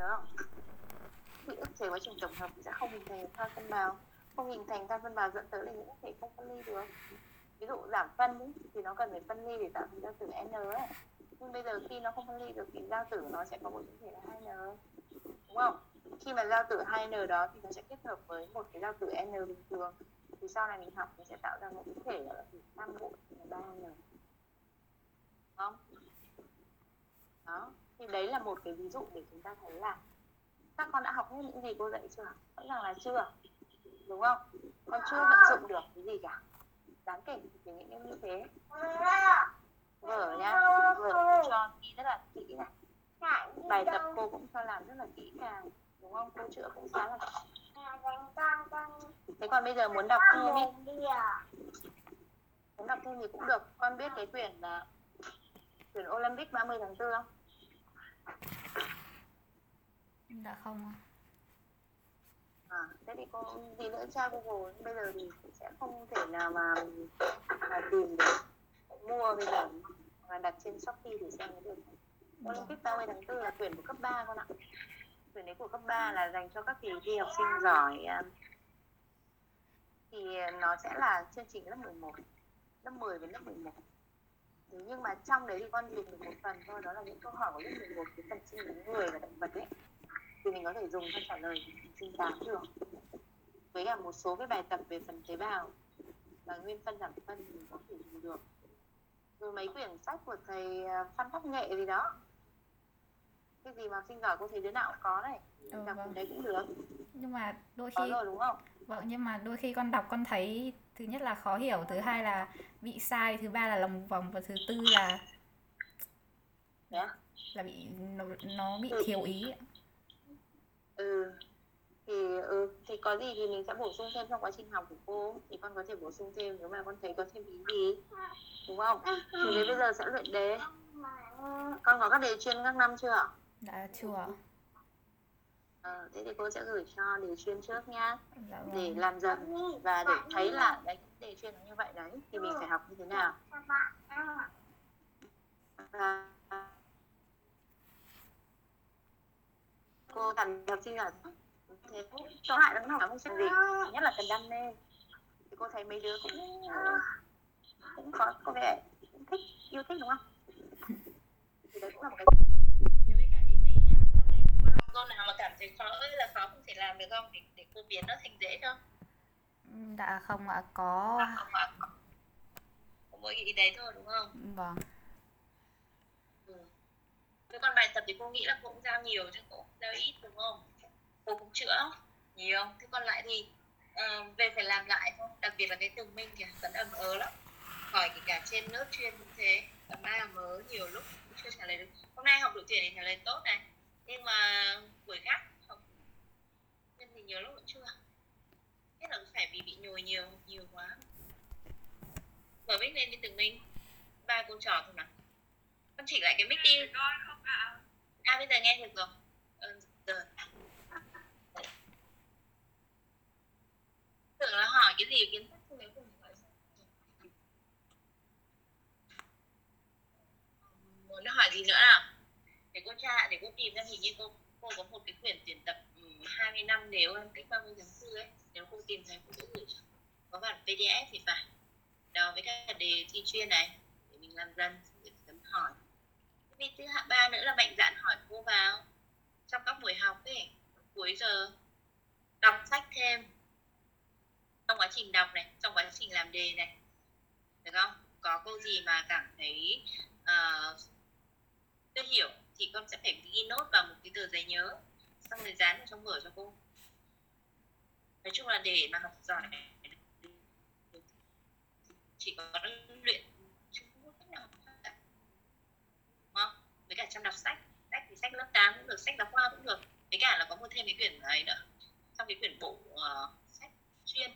nhớ không bị ức chế quá trình tổng hợp sẽ không hình thành than phân bào. Không hình thành than phân bào dẫn tới là những thể không phân ly được. Ví dụ giảm phân ý, thì nó cần phải phân ly để tạo thành giao tử N ấy. Nhưng bây giờ khi nó không phân ly được thì giao tử nó sẽ có một thể là 2N đúng không? Khi mà giao tử 2N đó thì nó sẽ kết hợp với một cái giao tử N bình thường. Thì sau này mình học mình sẽ tạo ra một cái thể là thể tam bộ là 3N không? Đó thì đấy là một cái ví dụ để chúng ta thấy là các con đã học hết những gì cô dạy chưa? Rõ ràng là chưa, đúng không? Con chưa vận dụng được cái gì cả. Đáng kể thì những em như thế. Vở nhá vở cho ghi rất là kỹ này. Bài tập cô cũng cho làm rất là kỹ càng, đúng không? Cô chữa cũng khá là thế còn bây giờ muốn đọc thư đi. Muốn đọc thêm gì cũng được. Con biết cái quyển là quyển Olympic 30 tháng 4 không? Dạ không. À, thế thì cô gì nữa tra Google bây giờ thì sẽ không thể nào mà, mà tìm được. Mua bây giờ. Mà đặt trên Shopee thì xem mới được Olympic 30 tháng 4 là tuyển của cấp 3 con ạ. Tuyển đấy của cấp 3 là dành cho các kỳ thi học sinh giỏi à, thì nó sẽ là chương trình lớp 11 lớp 10 đến lớp 11 Thế nhưng mà trong đấy thì con dùng được một phần thôi, đó là những câu hỏi của lớp 11 cái phần sinh lý người và động vật ấy. Thì mình có thể dùng cho trả lời sinh tám được. Với cả một số cái bài tập về phần tế bào và nguyên phân, giảm phân thì mình có thể dùng được. Rồi mấy quyển sách của thầy à, Phan Đắc Nghệ gì đó cái gì mà học sinh giỏi cô thấy đứa nào cũng có này Ừ, đọc vâng. đấy cũng được nhưng mà đôi có khi rồi đúng không vâng nhưng mà đôi khi con đọc con thấy thứ nhất là khó hiểu thứ hai là bị sai thứ ba là lòng vòng và thứ tư là à? là bị nó, nó bị Ừ. thiếu ý ạ. ừ thì ừ thì có gì thì mình sẽ bổ sung thêm trong quá trình học của cô thì con có thể bổ sung thêm nếu mà con thấy có thêm ý gì đúng không thì đến bây giờ sẽ luyện đề con có các đề chuyên các năm chưa đã chưa ờ, thế thì cô sẽ gửi cho đề chuyên trước nhá. Dạ để vâng làm dần và để thấy là đấy đề chuyên nó như vậy đấy thì mình phải học như thế nào? Và cô cần học sinh là thế. Cho hại lắm không sinh gì. Nhất là cần đam mê. Thì cô thấy mấy đứa cũng cũng có có vẻ cũng thích yêu thích đúng không? Thì đấy cũng là một cái thì với cả cái gì nhỉ con nào mà cảm thấy khó ơi là khó không thể làm được không để, để cô biến nó thành dễ cho dạ không ạ có có mỗi cái ý đấy thôi đúng không vâng ừ. Với còn bài tập thì cô nghĩ là cô cũng giao nhiều chứ cô không giao ít đúng không? Cô cũng chữa nhiều. Thế còn lại thì ờ, về phải làm lại thôi. Đặc biệt là cái tường minh kìa, vẫn ầm ớ lắm. Hỏi kể cả trên lớp chuyên cũng thế. Ầm ba ầm ớ nhiều lúc cũng chưa trả lời được. Hôm nay học đội tuyển thì trả lời tốt này. Nhưng mà buổi khác học nên thì nhiều lúc vẫn chưa. Nhất là phải vì bị nhồi nhiều nhiều quá. Mở mic lên đi tường minh. Ba cô trò thôi nào con chỉ lại cái mic đi à bây giờ nghe được rồi ừ, rồi tưởng là hỏi cái gì kiến thức không không hỏi sao? muốn hỏi gì nữa nào thì cô tra để cô tìm ra hình như cô cô có một cái quyển tuyển tập ừ, 20 năm nếu em cách 30 tháng 4 ấy. Nếu cô tìm thấy cô sẽ gửi cho. Có bản PDF thì phải. Đó với cả đề thi chuyên này để mình làm dần để chấm hỏi. Vì thứ hạng ba nữa là mạnh dạn hỏi cô vào. Trong các buổi học ấy cuối giờ đọc sách thêm. Trong quá trình đọc này trong quá trình làm đề này. Được không? Có câu gì mà cảm thấy uh, chưa hiểu thì con sẽ phải ghi nốt vào một cái tờ giấy nhớ xong rồi dán vào trong vở cho cô nói chung là để mà học giỏi chỉ có luyện chứ không có cách nào học cả. Đúng không? với cả trong đọc sách sách thì sách lớp 8 cũng được sách giáo khoa cũng được với cả là có một thêm cái quyển ấy nữa trong cái quyển bộ uh, sách chuyên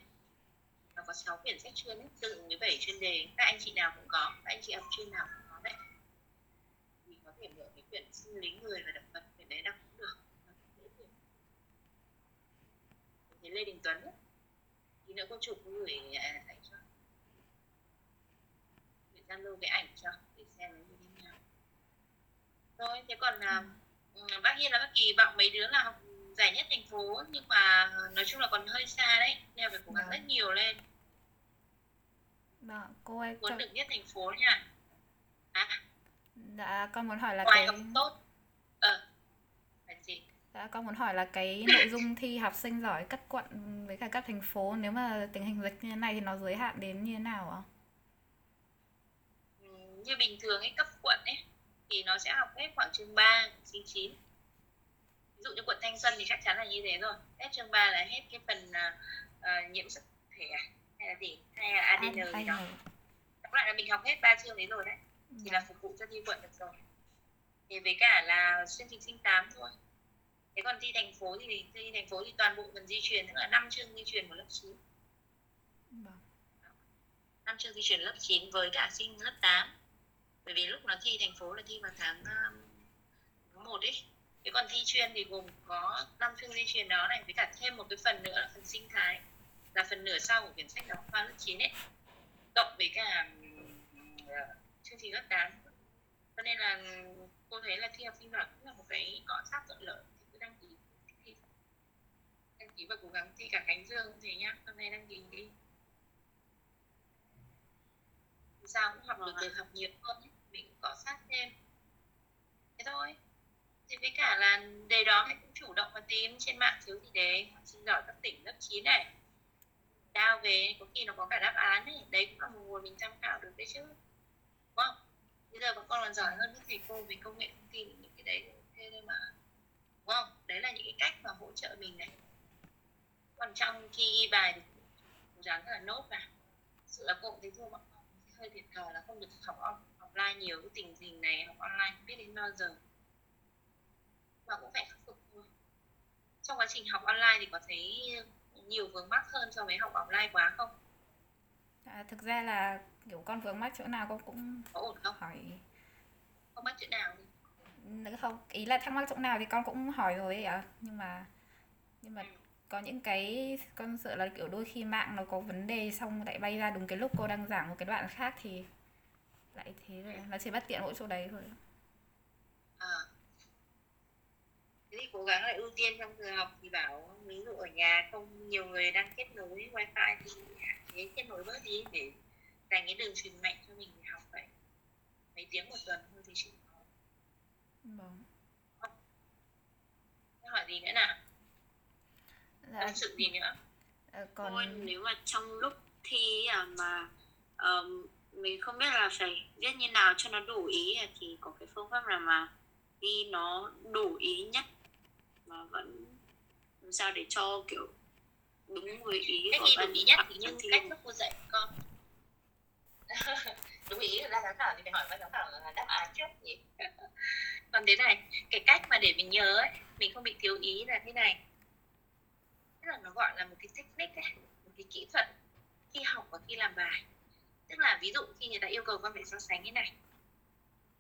nó có 6 quyển sách chuyên ấy tương ứng với 7 chuyên đề các anh chị nào cũng có các anh chị học chuyên nào cũng có đấy thì có thể mượn cái quyển sinh lý người và động vật quyển đấy đọc cũng được. Thế Lê Đình Tuấn ấy. tí nữa cô chụp gửi à, ảnh cho. Gửi Zalo cái ảnh cho để xem nó như thế nào. Rồi thế còn à, ừ, bác tất nhiên là các kỳ vọng mấy đứa là học giải nhất thành phố nhưng mà nói chung là còn hơi xa đấy nên phải cố gắng Vâng. rất nhiều lên. Vâng, cô ơi, muốn cho, được nhất thành phố nha. À, dạ con muốn hỏi là ngoài cái tốt dạ con muốn hỏi là cái nội dung thi học sinh giỏi cấp quận với cả cấp thành phố nếu mà tình hình dịch như thế này thì nó giới hạn đến như thế nào ạ? Ừ, như bình thường ấy cấp quận ấy thì nó sẽ học hết khoảng chương 3, chương 9 ví dụ như quận Thanh Xuân thì chắc chắn là như thế rồi. Hết chương 3 là hết cái phần à, à, nhiễm sắc thể à? hay là gì? Hay là ADN gì đó. tóm lại là mình học hết ba chương đấy rồi đấy thì là phục vụ cho thi quận được rồi. Thì với cả là chương trình sinh 8 thôi thế còn thi thành phố thì thi thành phố thì toàn bộ phần di truyền tức là năm chương di truyền của lớp 9 Vâng. năm chương di chuyển lớp 9 với cả sinh lớp 8 bởi vì lúc nó thi thành phố là thi vào tháng um, tháng 1 ấy. Thế còn thi chuyên thì gồm có năm chương di truyền đó này với cả thêm một cái phần nữa là phần sinh thái. Là phần nửa sau của quyển sách giáo khoa lớp 9 ấy. Cộng với cả um, chương trình lớp 8 cho nên là cô thấy là thi học sinh giỏi cũng là một cái cọ sát thuận lợi thì cứ đăng ký thi đăng ký và cố gắng thi cả Khánh Dương thế nhá. Hôm nay đăng ký đi. Sao cũng học được Vâng được học nhiều hơn ấy. mình cũng cọ sát thêm. Thế thôi. Thì với cả là đề đó hãy cũng chủ động mà tìm trên mạng thiếu gì học sinh giỏi các tỉnh lớp 9 này. Đao về có khi nó có cả đáp án ấy. Đấy cũng là một nguồn mình tham khảo được đấy chứ. Đúng không? Bây giờ bọn con còn giỏi hơn các thầy cô về công nghệ thông tin những cái đấy ok thôi mà. Đúng không? Đấy là những cái cách mà hỗ trợ mình này còn trong khi ghi bài thì cố gắng là nốt vào. Sự là cô cũng thấy thua bọn con hơi thiệt thòi là không được học on offline nhiều cái tình hình này học online không biết đến bao giờ. Mà cũng phải khắc phục thôi. Trong quá trình học online thì có thấy nhiều vướng mắc hơn so với học offline quá không? Dạ, thực ra là kiểu con vướng mắc chỗ nào con cũng có ổn không? hỏi. Không mắc chỗ nào không ý là thắc mắc chỗ nào thì con cũng hỏi rồi ấy ạ. Nhưng mà nhưng mà có những cái con sợ là kiểu đôi khi mạng nó có vấn đề xong lại bay ra đúng cái lúc cô đang giảng một cái đoạn khác thì lại thế rồi nó chỉ bắt tiện mỗi chỗ đấy thôi. À. thế thì cố gắng là ưu tiên trong giờ học thì bảo ví dụ ở nhà không nhiều người đang kết nối wifi thì chế kết nối bớt đi để dành cái đường truyền mạnh cho mình học vậy. Mấy tiếng một tuần thôi thì chịu khó. Vâng. Thế hỏi gì nữa nào dạ, tâm sự gì nữa Thôi, còn nếu mà trong lúc thi à, mà ờm, mình không biết là phải viết như nào cho nó đủ ý à, thì có cái phương pháp nào mà ghi nó đủ ý nhất mà vẫn làm sao để cho kiểu đúng với ý cách của đúng ý nhất thì như thi. cách lúc cô dạy con. Đúng ý là giám khảo thì phải hỏi ban giám khảo là đáp án trước nhỉ? Còn thế này cái cách mà để mình nhớ ấy, mình không bị thiếu ý là thế này tức là nó gọi là một cái technique ấy, một cái kỹ thuật khi học và khi làm bài. Tức là ví dụ khi người ta yêu cầu con phải so sánh cái này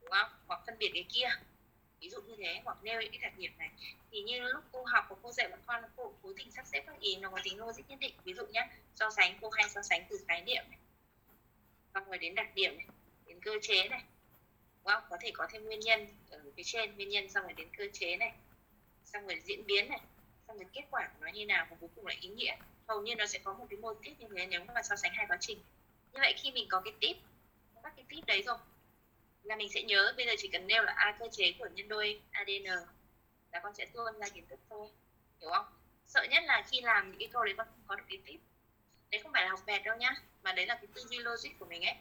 đúng không? Hoặc phân biệt cái kia ví dụ như thế hoặc nêu những cái đặc điểm này. Thì như lúc cô học và cô dạy bọn con cô cố tình sắp xếp các ý nó có tính logic nhất định. Ví dụ nhé so sánh cô hay so sánh từ khái niệm này xong rồi đến đặc điểm này đến cơ chế này đúng không? Có thể có thêm nguyên nhân ở phía trên nguyên nhân xong rồi đến cơ chế này xong rồi diễn biến này xong rồi kết quả của nó như nào và cuối cùng là ý nghĩa. Hầu như nó sẽ có một cái mô tiếp như thế nếu mà so sánh hai quá trình. Như vậy khi mình có cái tip các cái tip đấy rồi, là mình sẽ nhớ bây giờ chỉ cần nêu là a cơ chế của nhân đôi ADN là con sẽ tuôn ra kiến thức thôi, hiểu không? Sợ nhất là khi làm những cái câu đấy con không có được cái tip. Đấy không phải là học vẹt đâu nhá, mà đấy là cái tư duy logic của mình ấy.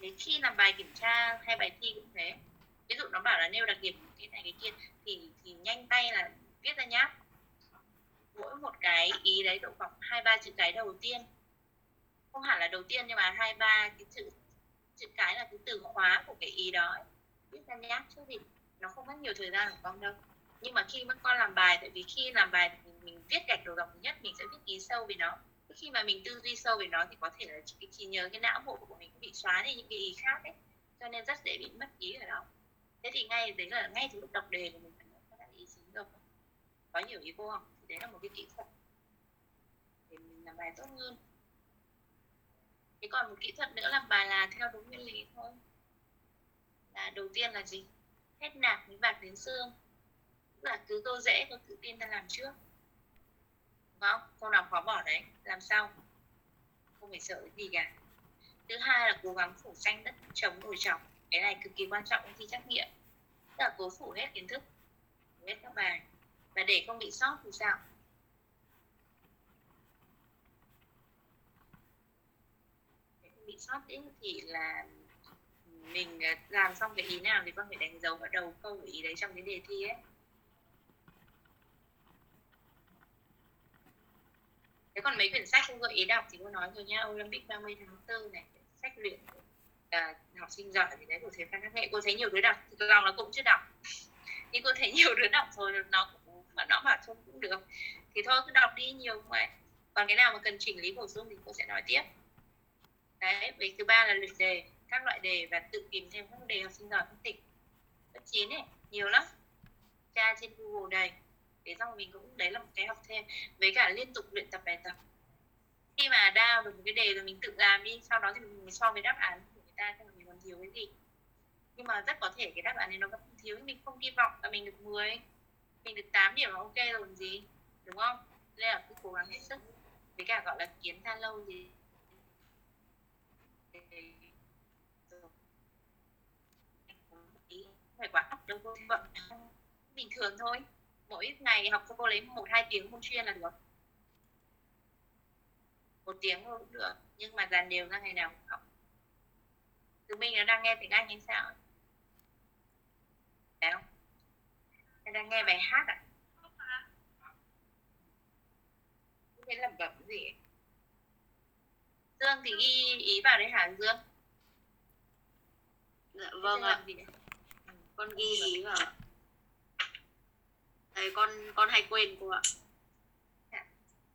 Thế khi làm bài kiểm tra hay bài thi cũng thế. Ví dụ nó bảo là nêu đặc điểm cái này, cái kia, thì thì nhanh tay là viết ra nhá mỗi một cái ý đấy độ khoảng hai ba chữ cái đầu tiên. Không hẳn là đầu tiên nhưng mà hai ba cái chữ chữ cái là cái từ khóa của cái ý đó viết ra nhá chứ gì nó không mất nhiều thời gian của con đâu. Nhưng mà khi mà con làm bài tại vì khi làm bài thì mình, mình viết gạch đầu dòng nhất mình sẽ viết ý sâu về nó. Khi mà mình tư duy sâu về nó thì có thể là chỉ, chỉ nhớ cái não bộ của mình bị xóa đi những cái ý khác ấy. Cho nên rất dễ bị mất ý ở đó. Thế thì ngay đấy là ngay từ lúc đọc đề của mình phải có ý chính rồi. Có nhiều ý vô không đấy là một cái kỹ thuật để mình làm bài tốt hơn. Thế còn một kỹ thuật nữa làm bài là theo đúng nguyên lý thôi. Là đầu tiên là gì? Hết nạc đến bạc đến xương. Tức là cứ câu dễ, câu tự tin ta làm trước. Đúng không? Câu nào khó bỏ đấy, làm sao? không phải sợ cái gì cả. Thứ hai là cố gắng phủ xanh đất chống nổi trọc cái này cực kỳ quan trọng khi trắc nghiệm. Tức là cố phủ hết kiến thức, hết các bài và để không bị sót thì sao? Để không bị sót ý, thì là mình à, làm xong cái ý nào thì con phải đánh dấu vào đầu câu của ý đấy trong cái đề thi ấy. Thế còn mấy quyển sách cô gợi ý đọc thì cô nói rồi nhá Olympic 30 tháng 4 này sách luyện à, học sinh giỏi thì đấy của thầy Phan Khắc Nghệ. Cô thấy nhiều đứa đọc lòng là cũng chưa đọc. Nhưng cô thấy nhiều đứa đọc rồi nó cũng mà nó bảo thôi cũng được. Thì thôi, cứ đọc đi, nhiều không ấy còn cái nào mà cần chỉnh lý, bổ sung thì cô sẽ nói tiếp. Đấy, về thứ ba là luyện đề. Các loại đề và tự tìm thêm các đề học sinh giỏi phân tỉnh lớp chín này nhiều lắm. Tra trên google đầy thế xong mình cũng, đấy là một cái học thêm. Với cả liên tục luyện tập bài tập. Khi mà đao được một cái đề rồi mình tự làm đi, sau đó thì mình so với đáp án của người ta xem mình còn thiếu cái gì. Nhưng mà rất có thể cái đáp án này nó vẫn thiếu, mình không hy vọng là mình được 10 mình được 8 điểm là ok rồi, còn gì? Đúng không? Nên là cứ cố gắng hết sức. Với cả, gọi là kiến tha lâu gì phải quá học đâu, cô vận bình thường thôi. Mỗi ngày học cho cô lấy một, hai tiếng môn chuyên là được. Một tiếng thôi cũng được, nhưng mà dàn đều ra ngày nào cũng học. Từ mình nó đang nghe tiếng anh hay sao ấy không đang nghe bài hát ạ à? thấy lẩm bẩm gì ấy. Dương thì ghi ý vào đấy hả Dương dạ vâng ạ đấy? con ghi ý vào. Đấy, con con hay quên cô ạ Dạ.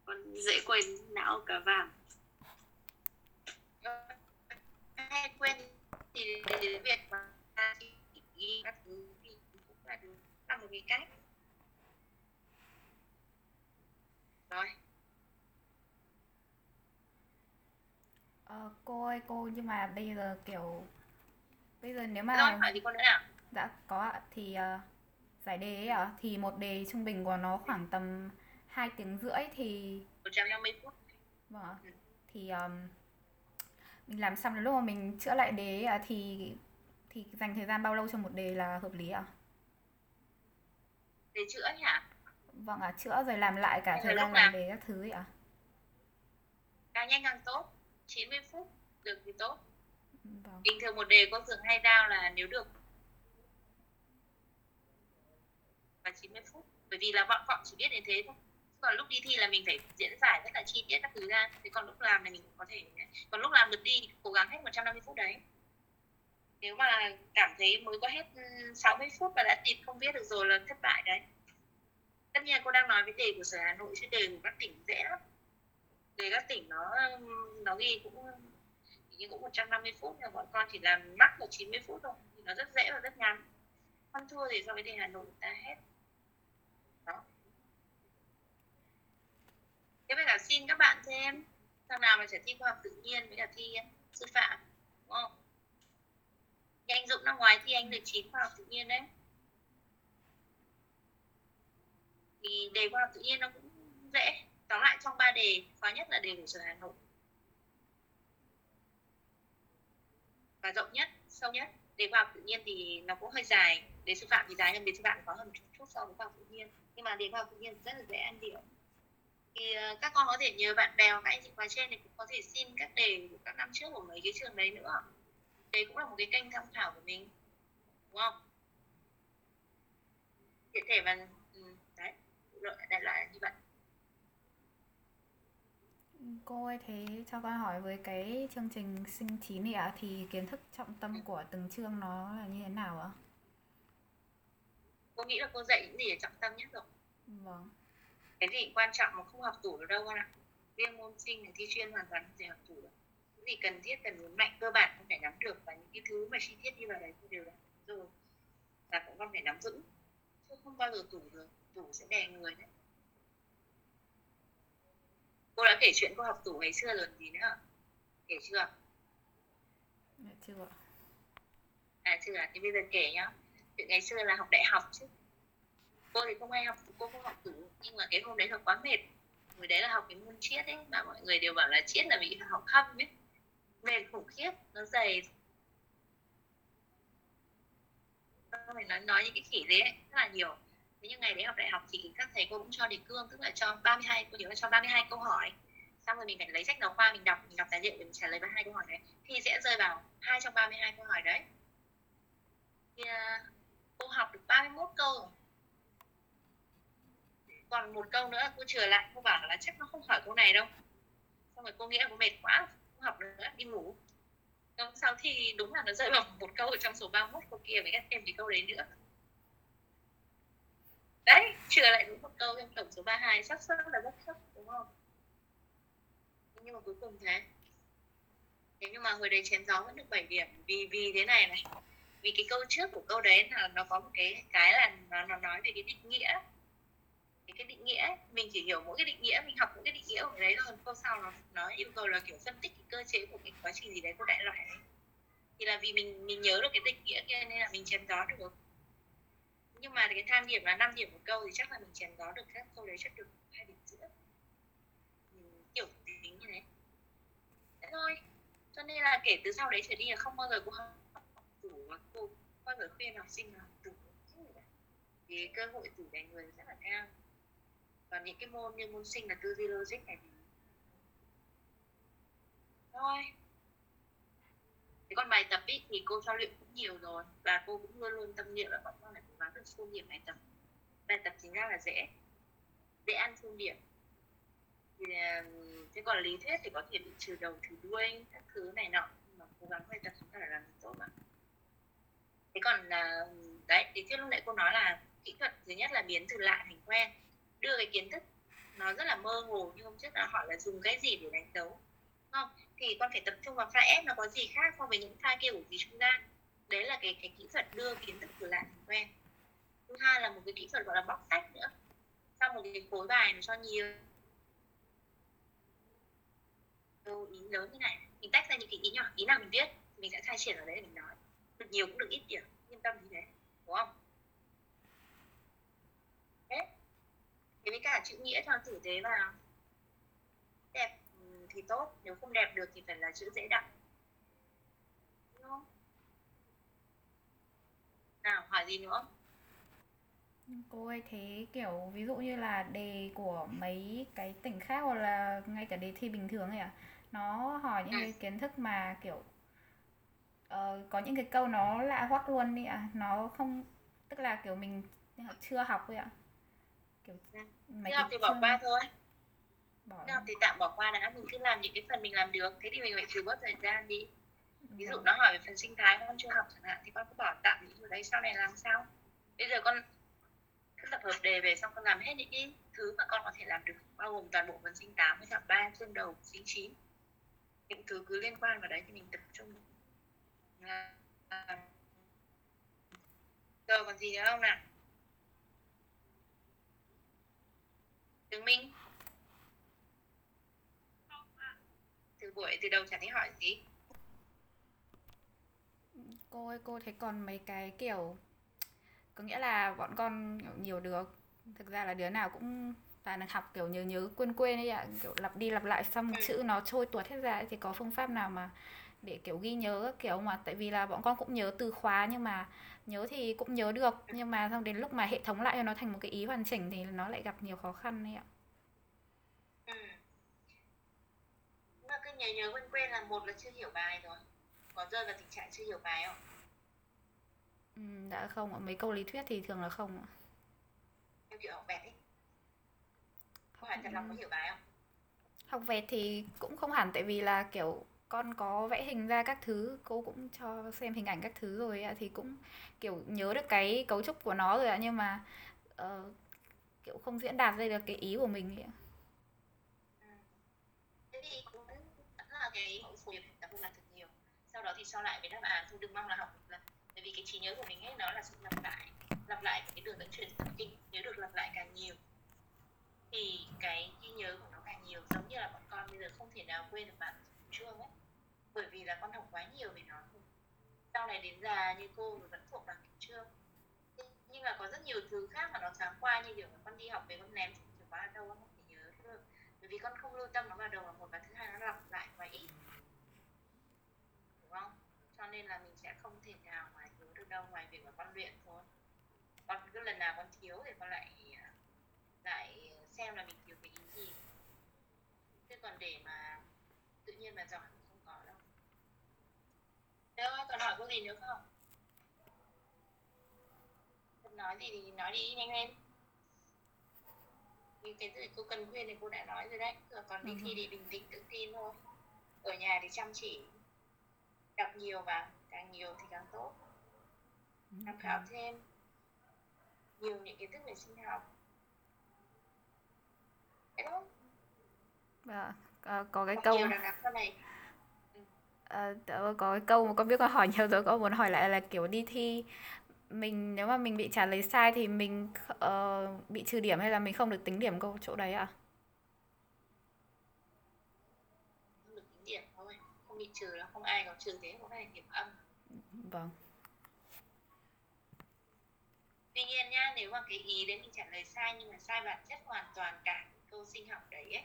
con dễ quên não cả vàng hay quên thì việc mà ghi các thứ là một cái cách rồi Ờ, cô ơi cô nhưng mà bây giờ kiểu bây giờ nếu rồi mà hỏi gì con nữa nào đã có ạ thì ờ, giải đề ấy ạ thì một đề trung bình của nó khoảng tầm 2 tiếng rưỡi thì 150 phút vâng ạ. Ừ. thì ờm, mình làm xong đến lúc mà mình chữa lại đề ấy thì thì dành thời gian bao lâu cho một đề là hợp lý ạ? Để chữa nhỉ Vâng ạ, chữa rồi làm lại cả là thời gian làm đề các thứ ấy ạ. càng nhanh càng tốt 90 phút được thì tốt. Vâng. bình thường một đề có thường hay giao là nếu được. Và 90 phút bởi vì là bọn họ chỉ biết đến thế thôi. Còn lúc đi thi là mình phải diễn giải rất là chi tiết các thứ ra. Thế còn lúc làm này mình có thể còn lúc làm được đi thì cố gắng hết 150 phút đấy nếu mà cảm thấy mới có hết ừ, 60 phút và đã tìm không viết được rồi là thất bại đấy. Tất nhiên cô đang nói với đề của sở Hà Nội, chứ đề của các tỉnh dễ lắm. Đề các tỉnh nó nó ghi cũng, hình như cũng 150 phút, nhưng bọn con chỉ làm mắc là 90 phút thôi, thì nó rất dễ và rất ngắn. Con thua thì so với đề Hà Nội ta hết. Đó. Thế bây giờ xin các bạn thêm, thằng nào mà sẽ thi khoa học tự nhiên với cả thi ờ, sư phạm, đúng không? Thì anh Dũng năm ngoài thi anh được 9 khoa học tự nhiên đấy. Thì đề khoa học tự nhiên nó cũng dễ. Tóm lại trong ba đề khó nhất là đề của sở Hà Nội. Và rộng nhất sâu nhất. Đề khoa học tự nhiên thì nó cũng hơi dài. Đề sư phạm thì dài hơn đề sư phạm có hơn một chút, chút so với khoa học tự nhiên. Nhưng mà đề khoa học tự nhiên rất là dễ ăn điểm thì ờ, các con có thể nhờ bạn bè hoặc các anh chị khóa trên thì cũng có thể xin các đề của các năm trước của mấy cái trường đấy nữa đấy cũng là một cái kênh tham khảo của mình đúng không? Tiện thể mà ừ, đấy đại loại là như vậy. Cô ơi thế cho con hỏi với cái chương trình sinh chín này ạ thì kiến thức trọng tâm của từng chương nó là như thế nào ạ? cô nghĩ là cô dạy những gì là trọng tâm nhất rồi. Vâng. cái gì quan trọng mà không học tủ được đâu con ạ. Riêng môn sinh thì thi chuyên hoàn toàn không thể học tủ được gì cần thiết cần nhấn mạnh cơ bản không phải nắm được và những cái thứ mà chi tiết đi vào đấy thì đều là rồi. Là cũng con phải nắm vững chứ không bao giờ tủ được tủ sẽ đè người đấy. Cô đã kể chuyện cô học tủ ngày xưa rồi gì nữa kể chưa? Dạ chưa ạ. à chưa thì bây giờ kể nhá. Chuyện ngày xưa là học đại học chứ. Cô thì không hay học cô không học tủ nhưng mà cái hôm đấy là quá mệt. Hồi đấy là học cái môn triết ấy mà mọi người đều bảo là triết là bị học khăm ấy mệt khủng khiếp nó dày. Mình nói nói những cái khỉ đấy ấy, rất là nhiều. Thế nhưng ngày đấy học đại học thì các thầy cô cũng cho đề cương tức là cho 32 cô nhớ là cho 32 câu hỏi. Xong rồi mình phải lấy sách giáo khoa mình đọc mình đọc tài liệu để mình trả lời 32 câu hỏi đấy. Thì sẽ rơi vào hai trong 32 câu hỏi đấy. Thì à, cô học được 31 câu. Còn một câu nữa cô chừa lại cô bảo là chắc nó không hỏi câu này đâu. Xong rồi cô nghĩ là cô mệt quá học nữa đi ngủ. Hôm sau thì đúng là nó rơi vào một câu ở trong số 31 câu kia mới thêm cái câu đấy nữa. Đấy, chừa lại đúng một câu trong tổng số 32 xác suất là rất thấp đúng không? Nhưng mà cuối cùng thế. Thế nhưng mà hồi đấy chém gió vẫn được 7 điểm. Vì vì thế này này. Vì cái câu trước của câu đấy là nó có một cái cái là nó nó nói về cái định nghĩa cái định nghĩa mình chỉ hiểu mỗi cái định nghĩa, mình học mỗi cái định nghĩa của đấy thôi. Câu sau nó nó yêu cầu là, kiểu, phân tích cái cơ chế của cái quá trình gì đấy của đại loại thì là vì mình mình nhớ được cái định nghĩa kia nên là mình chém gió được. Nhưng mà cái tham điểm là 5 điểm một câu thì chắc là mình chém gió được các câu đấy chắc được hai điểm rưỡi. Kiểu tính như thế. Thế thôi. Cho nên là kể từ sau đấy trở đi là không bao giờ cô học đủ mà cô bao giờ khuyên học sinh là học đủ thì cơ hội tủ đánh người rất là cao còn những cái môn như môn sinh là tư duy logic này thì thôi. Thế còn bài tập ý, thì cô cho luyện cũng nhiều rồi và cô cũng luôn luôn tâm niệm là bọn con phải cố gắng được full điểm bài tập. Bài tập chính ra là dễ. Dễ ăn full điểm. Thì thế còn lý thuyết thì có thể bị trừ đầu trừ đuôi các thứ này nọ. Mà cố gắng bài tập chúng ta phải làm tốt mà. Thế còn đấy lý thuyết lúc nãy cô nói là kỹ thuật thứ nhất là biến từ lạ thành quen đưa cái kiến thức nó rất là mơ hồ như hôm trước là hỏi là dùng cái gì để đánh dấu. Không? Thì con phải tập trung vào pha ép nó có gì khác so với những pha kia của gì trung gian đấy là cái cái kỹ thuật đưa kiến thức từ lạ thành quen. Thứ hai là một cái kỹ thuật gọi là bóc tách nữa. Sau một cái khối bài nó cho nhiều. Ý lớn như này. Mình tách ra những cái ý nhỏ, ý nào mình viết mình sẽ khai triển ở đấy để mình nói. Được nhiều cũng được ít điểm, yên tâm như thế. Đúng không thế thế với cả chữ nghĩa cho tử tế vào. Đẹp thì tốt. Nếu không đẹp được thì phải là chữ dễ đọc. Đúng không? Nào hỏi gì nữa? Cô ơi thế kiểu ví dụ như là đề của mấy cái tỉnh khác hoặc là ngay cả đề thi bình thường ấy à nó hỏi những cái kiến thức mà kiểu uh, có những cái câu nó lạ hoắc luôn đi ạ. À. nó không tức là kiểu mình chưa học ấy ạ kiểu mấy học thì bỏ qua thôi. Bỏ học thì tạm bỏ qua đã mình cứ làm những cái phần mình làm được thế thì mình phải trừ bớt thời gian đi. Ví dụ nó hỏi về phần sinh thái con chưa học chẳng hạn thì con cứ bỏ tạm những điều đấy sau này làm sao? Bây giờ con cứ tập hợp đề về xong con làm hết những cái thứ mà con có thể làm được bao gồm toàn bộ phần sinh tám với cả ba chương đầu sinh chín. Những thứ cứ liên quan vào đấy thì mình tập trung. Rồi còn gì nữa không nào Tường Minh. Từ buổi từ đầu chẳng thấy hỏi gì. Cô ơi cô thấy còn mấy cái kiểu có nghĩa là bọn con nhiều được thực ra là đứa nào cũng toàn học kiểu nhớ nhớ quên quên ấy ạ. Kiểu lặp đi lặp lại xong ừ. chữ nó trôi tuột hết ra thì có phương pháp nào mà để kiểu ghi nhớ kiểu mà tại vì là bọn con cũng nhớ từ khóa nhưng mà nhớ thì cũng nhớ được. Nhưng mà xong đến lúc mà hệ thống lại cho nó thành một cái ý hoàn chỉnh thì nó lại gặp nhiều khó khăn đấy ạ. Ừ. mà cứ nhớ nhớ quên quên là một là chưa hiểu bài rồi. Có rơi vào tình trạng chưa hiểu bài không? Ừ, đã không ạ. Mấy câu lý thuyết thì thường là không ạ. Em kiểu học vẹt ấy. Có phải thật lòng có hiểu bài không? Học vẹt thì cũng không hẳn tại vì là kiểu con có vẽ hình ra các thứ cô cũng cho xem hình ảnh các thứ rồi ạ thì cũng kiểu nhớ được cái cấu trúc của nó rồi ạ nhưng mà uh, kiểu không diễn đạt ra được cái ý của mình ạ. Ừ. Cái thế phù hợp tập làm thật nhiều. Sau đó thì so lại với đáp án thôi đừng mong là học được lần. Tại vì cái trí nhớ của mình ấy nó là sự lặp lại lặp lại cái đường dẫn truyền thần kinh nhớ được lặp lại càng nhiều thì cái ghi nhớ của nó càng nhiều giống như là bọn con bây giờ không thể nào quên được bạn trương ấy bởi vì là con học quá nhiều về nó sau này đến già như cô vẫn thuộc bằng trương. Nhưng mà có rất nhiều thứ khác mà nó thoáng qua như kiểu con đi học về con ném chìa khóa ở đâu con không thể nhớ được bởi vì con không lưu tâm nó vào đầu là một và thứ hai nó lặp lại quá ít. Đúng không? Cho nên là mình sẽ không thể nào mà nhớ được đâu ngoài việc mà con luyện thôi. Còn cứ lần nào con thiếu thì con lại à, lại xem là mình thiếu cái ý gì. Chứ còn để mà tự nhiên mà giỏi thì không có đâu đâu còn hỏi cô gì nữa không? Cần nói gì thì nói đi nhanh lên. Những cái gì cô cần khuyên thì cô đã nói rồi đấy. Rồi còn đi Ừ. thi thì bình tĩnh tự tin thôi. Ở nhà thì chăm chỉ đọc nhiều vào càng nhiều thì càng tốt. Tham khảo thêm. Nhiều những kiến thức về sinh học. Đấy không? Vâng. Ờ, có cái câu nhiều đằng đằng sau này Ờ, tớ có cái câu mà con biết con hỏi nhiều rồi con muốn hỏi lại là kiểu đi thi mình nếu mà mình bị trả lời sai thì mình ờ, bị trừ điểm hay là mình không được tính điểm câu chỗ đấy à? không được tính điểm thôi không bị trừ đâu không ai có trừ thế phải là điểm âm Vâng. tuy nhiên nhá nếu mà cái ý đấy mình trả lời sai nhưng mà sai bản chất hoàn toàn cả câu sinh học đấy ấy,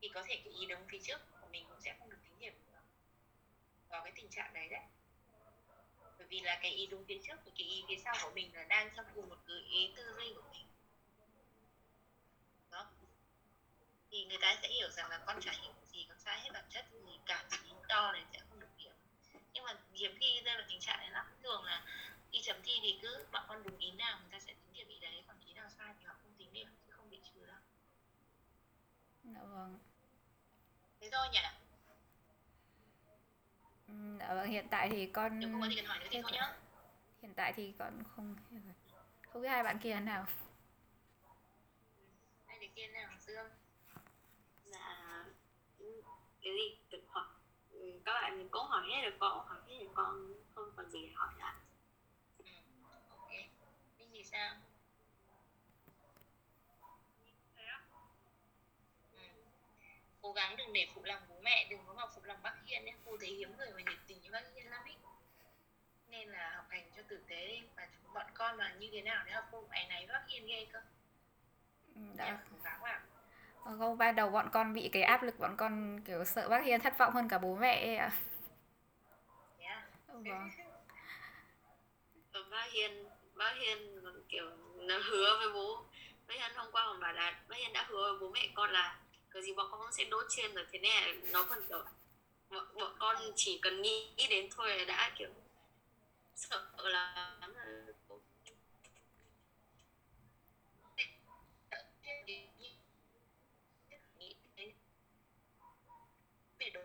thì có thể cái ý đúng phía trước của mình cũng sẽ không được có cái tình trạng đấy đấy. Bởi vì là cái ý đúng phía trước và cái ý phía sau của mình là đang trong cùng một cái ý tư duy của mình. Đó. Thì người ta sẽ hiểu rằng là con chả hiểu gì con sai hết bản chất thì cả ý to này sẽ không được điểm nhưng mà hiếm khi rơi vào tình trạng này lắm. Thường là khi chấm thi thì cứ bọn con đúng ý nào người ta sẽ tính điểm ý đấy còn ý nào sai thì họ không tính điểm chứ không bị trừ đâu. Dạ vâng. thế thôi nhỉ Ừm, Dạ vâng, hiện tại thì con nếu không có gì cần hỏi nữa thì thôi nhá. Hiện tại thì con không. Không biết hai bạn kia nào. hai đứa kia nào dương? Dạ ừ, cái gì? Được hỏi. Ừ, các bạn cũng hỏi hết được con hỏi hết được con không còn gì để hỏi lại ừ. ok. Minh thì sao cố gắng đừng để phụ lòng bố mẹ đừng có mà phụ lòng bác hiên nhé. Cô thấy hiếm người mà nhiệt tình như bác hiên lắm ý. Nên là học hành cho tử tế đi. Và bọn con mà như thế nào nếu học cô mày này bác hiên ghê cơ. Nhá, Dạ. cố gắng vào Ờ, Không, ban đầu bọn con bị cái áp lực bọn con kiểu sợ bác Hiên thất vọng hơn cả bố mẹ ấy ạ. nhá Vâng. Và bác Hiên bác Hiên kiểu nó hứa với bố. Bác Hiên hôm qua còn bảo là bác Hiên đã hứa với bố mẹ con là cái gì bọn con sẽ đốt trên rồi thế này nó còn kiểu bọn, bọn con chỉ cần nghĩ đến thôi là đã kiểu sợ là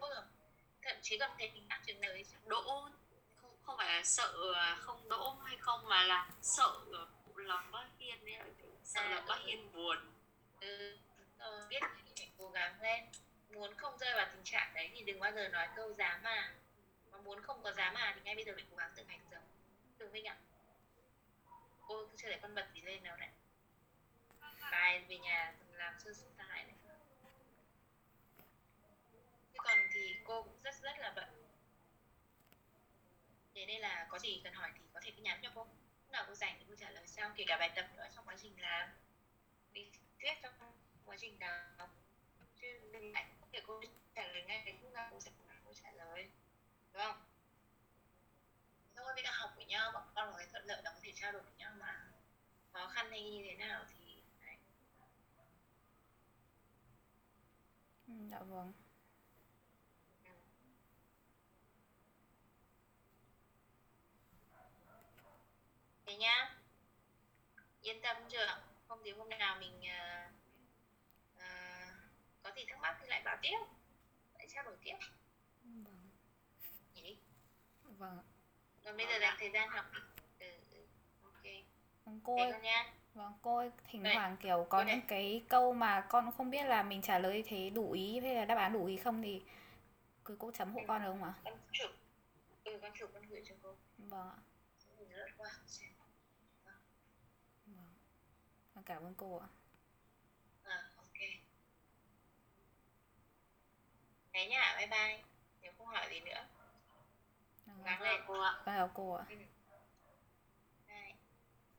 là thậm chí còn thể hình áp trường đời đỗ không không phải là sợ là không đỗ hay không mà là sợ lòng bác Hiên ấy, sợ là bác Hiên buồn. Ừ, biết cố gắng lên. Muốn không rơi vào tình trạng đấy thì đừng bao giờ nói câu dám mà. Mà muốn không có dám mà thì ngay bây giờ phải cố gắng tự hành dần đừng Vinh ạ? Cô chưa để con bật gì lên nào đấy bài về nhà làm sơ sinh tai này. Chứ còn thì cô cũng rất rất là bận. Thế nên là có gì cần hỏi thì có thể cứ nhắn cho cô. Lúc nào cô rảnh thì cô trả lời sau, kể cả bài tập nữa trong quá trình làm. Đi thuyết trong quá trình đào chứ mình lại để cô trả lời ngay cái lúc nào cô sẽ cố cô trả lời đúng không thôi bây đã học với nhau bọn con có thuận lợi đóng có thể trao đổi với nhau mà khó khăn hay như thế nào thì đấy. Dạ vâng. Thế nhá yên tâm chưa không thì hôm nào mình uh, thắc mắc thì lại bảo tiếp lại trao đổi tiếp Vâng. nhỉ Vâng. còn bây giờ dành thời gian học ừ, ừ, ok Vâng, Cô ơi, con nha vâng, cô ơi, thỉnh Đây. thoảng kiểu có những cái câu mà con không biết là mình trả lời thế đủ ý hay là đáp án đủ ý không thì cứ cô chấm hộ con được không ạ? con chụp ừ con chụp con gửi cho cô Vâng ạ. Vâng. Con cảm ơn cô ạ. à ok thế nhá bye bye nếu không hỏi gì nữa Vâng, gắng lên cô ạ Con chào cô ạ. ừ.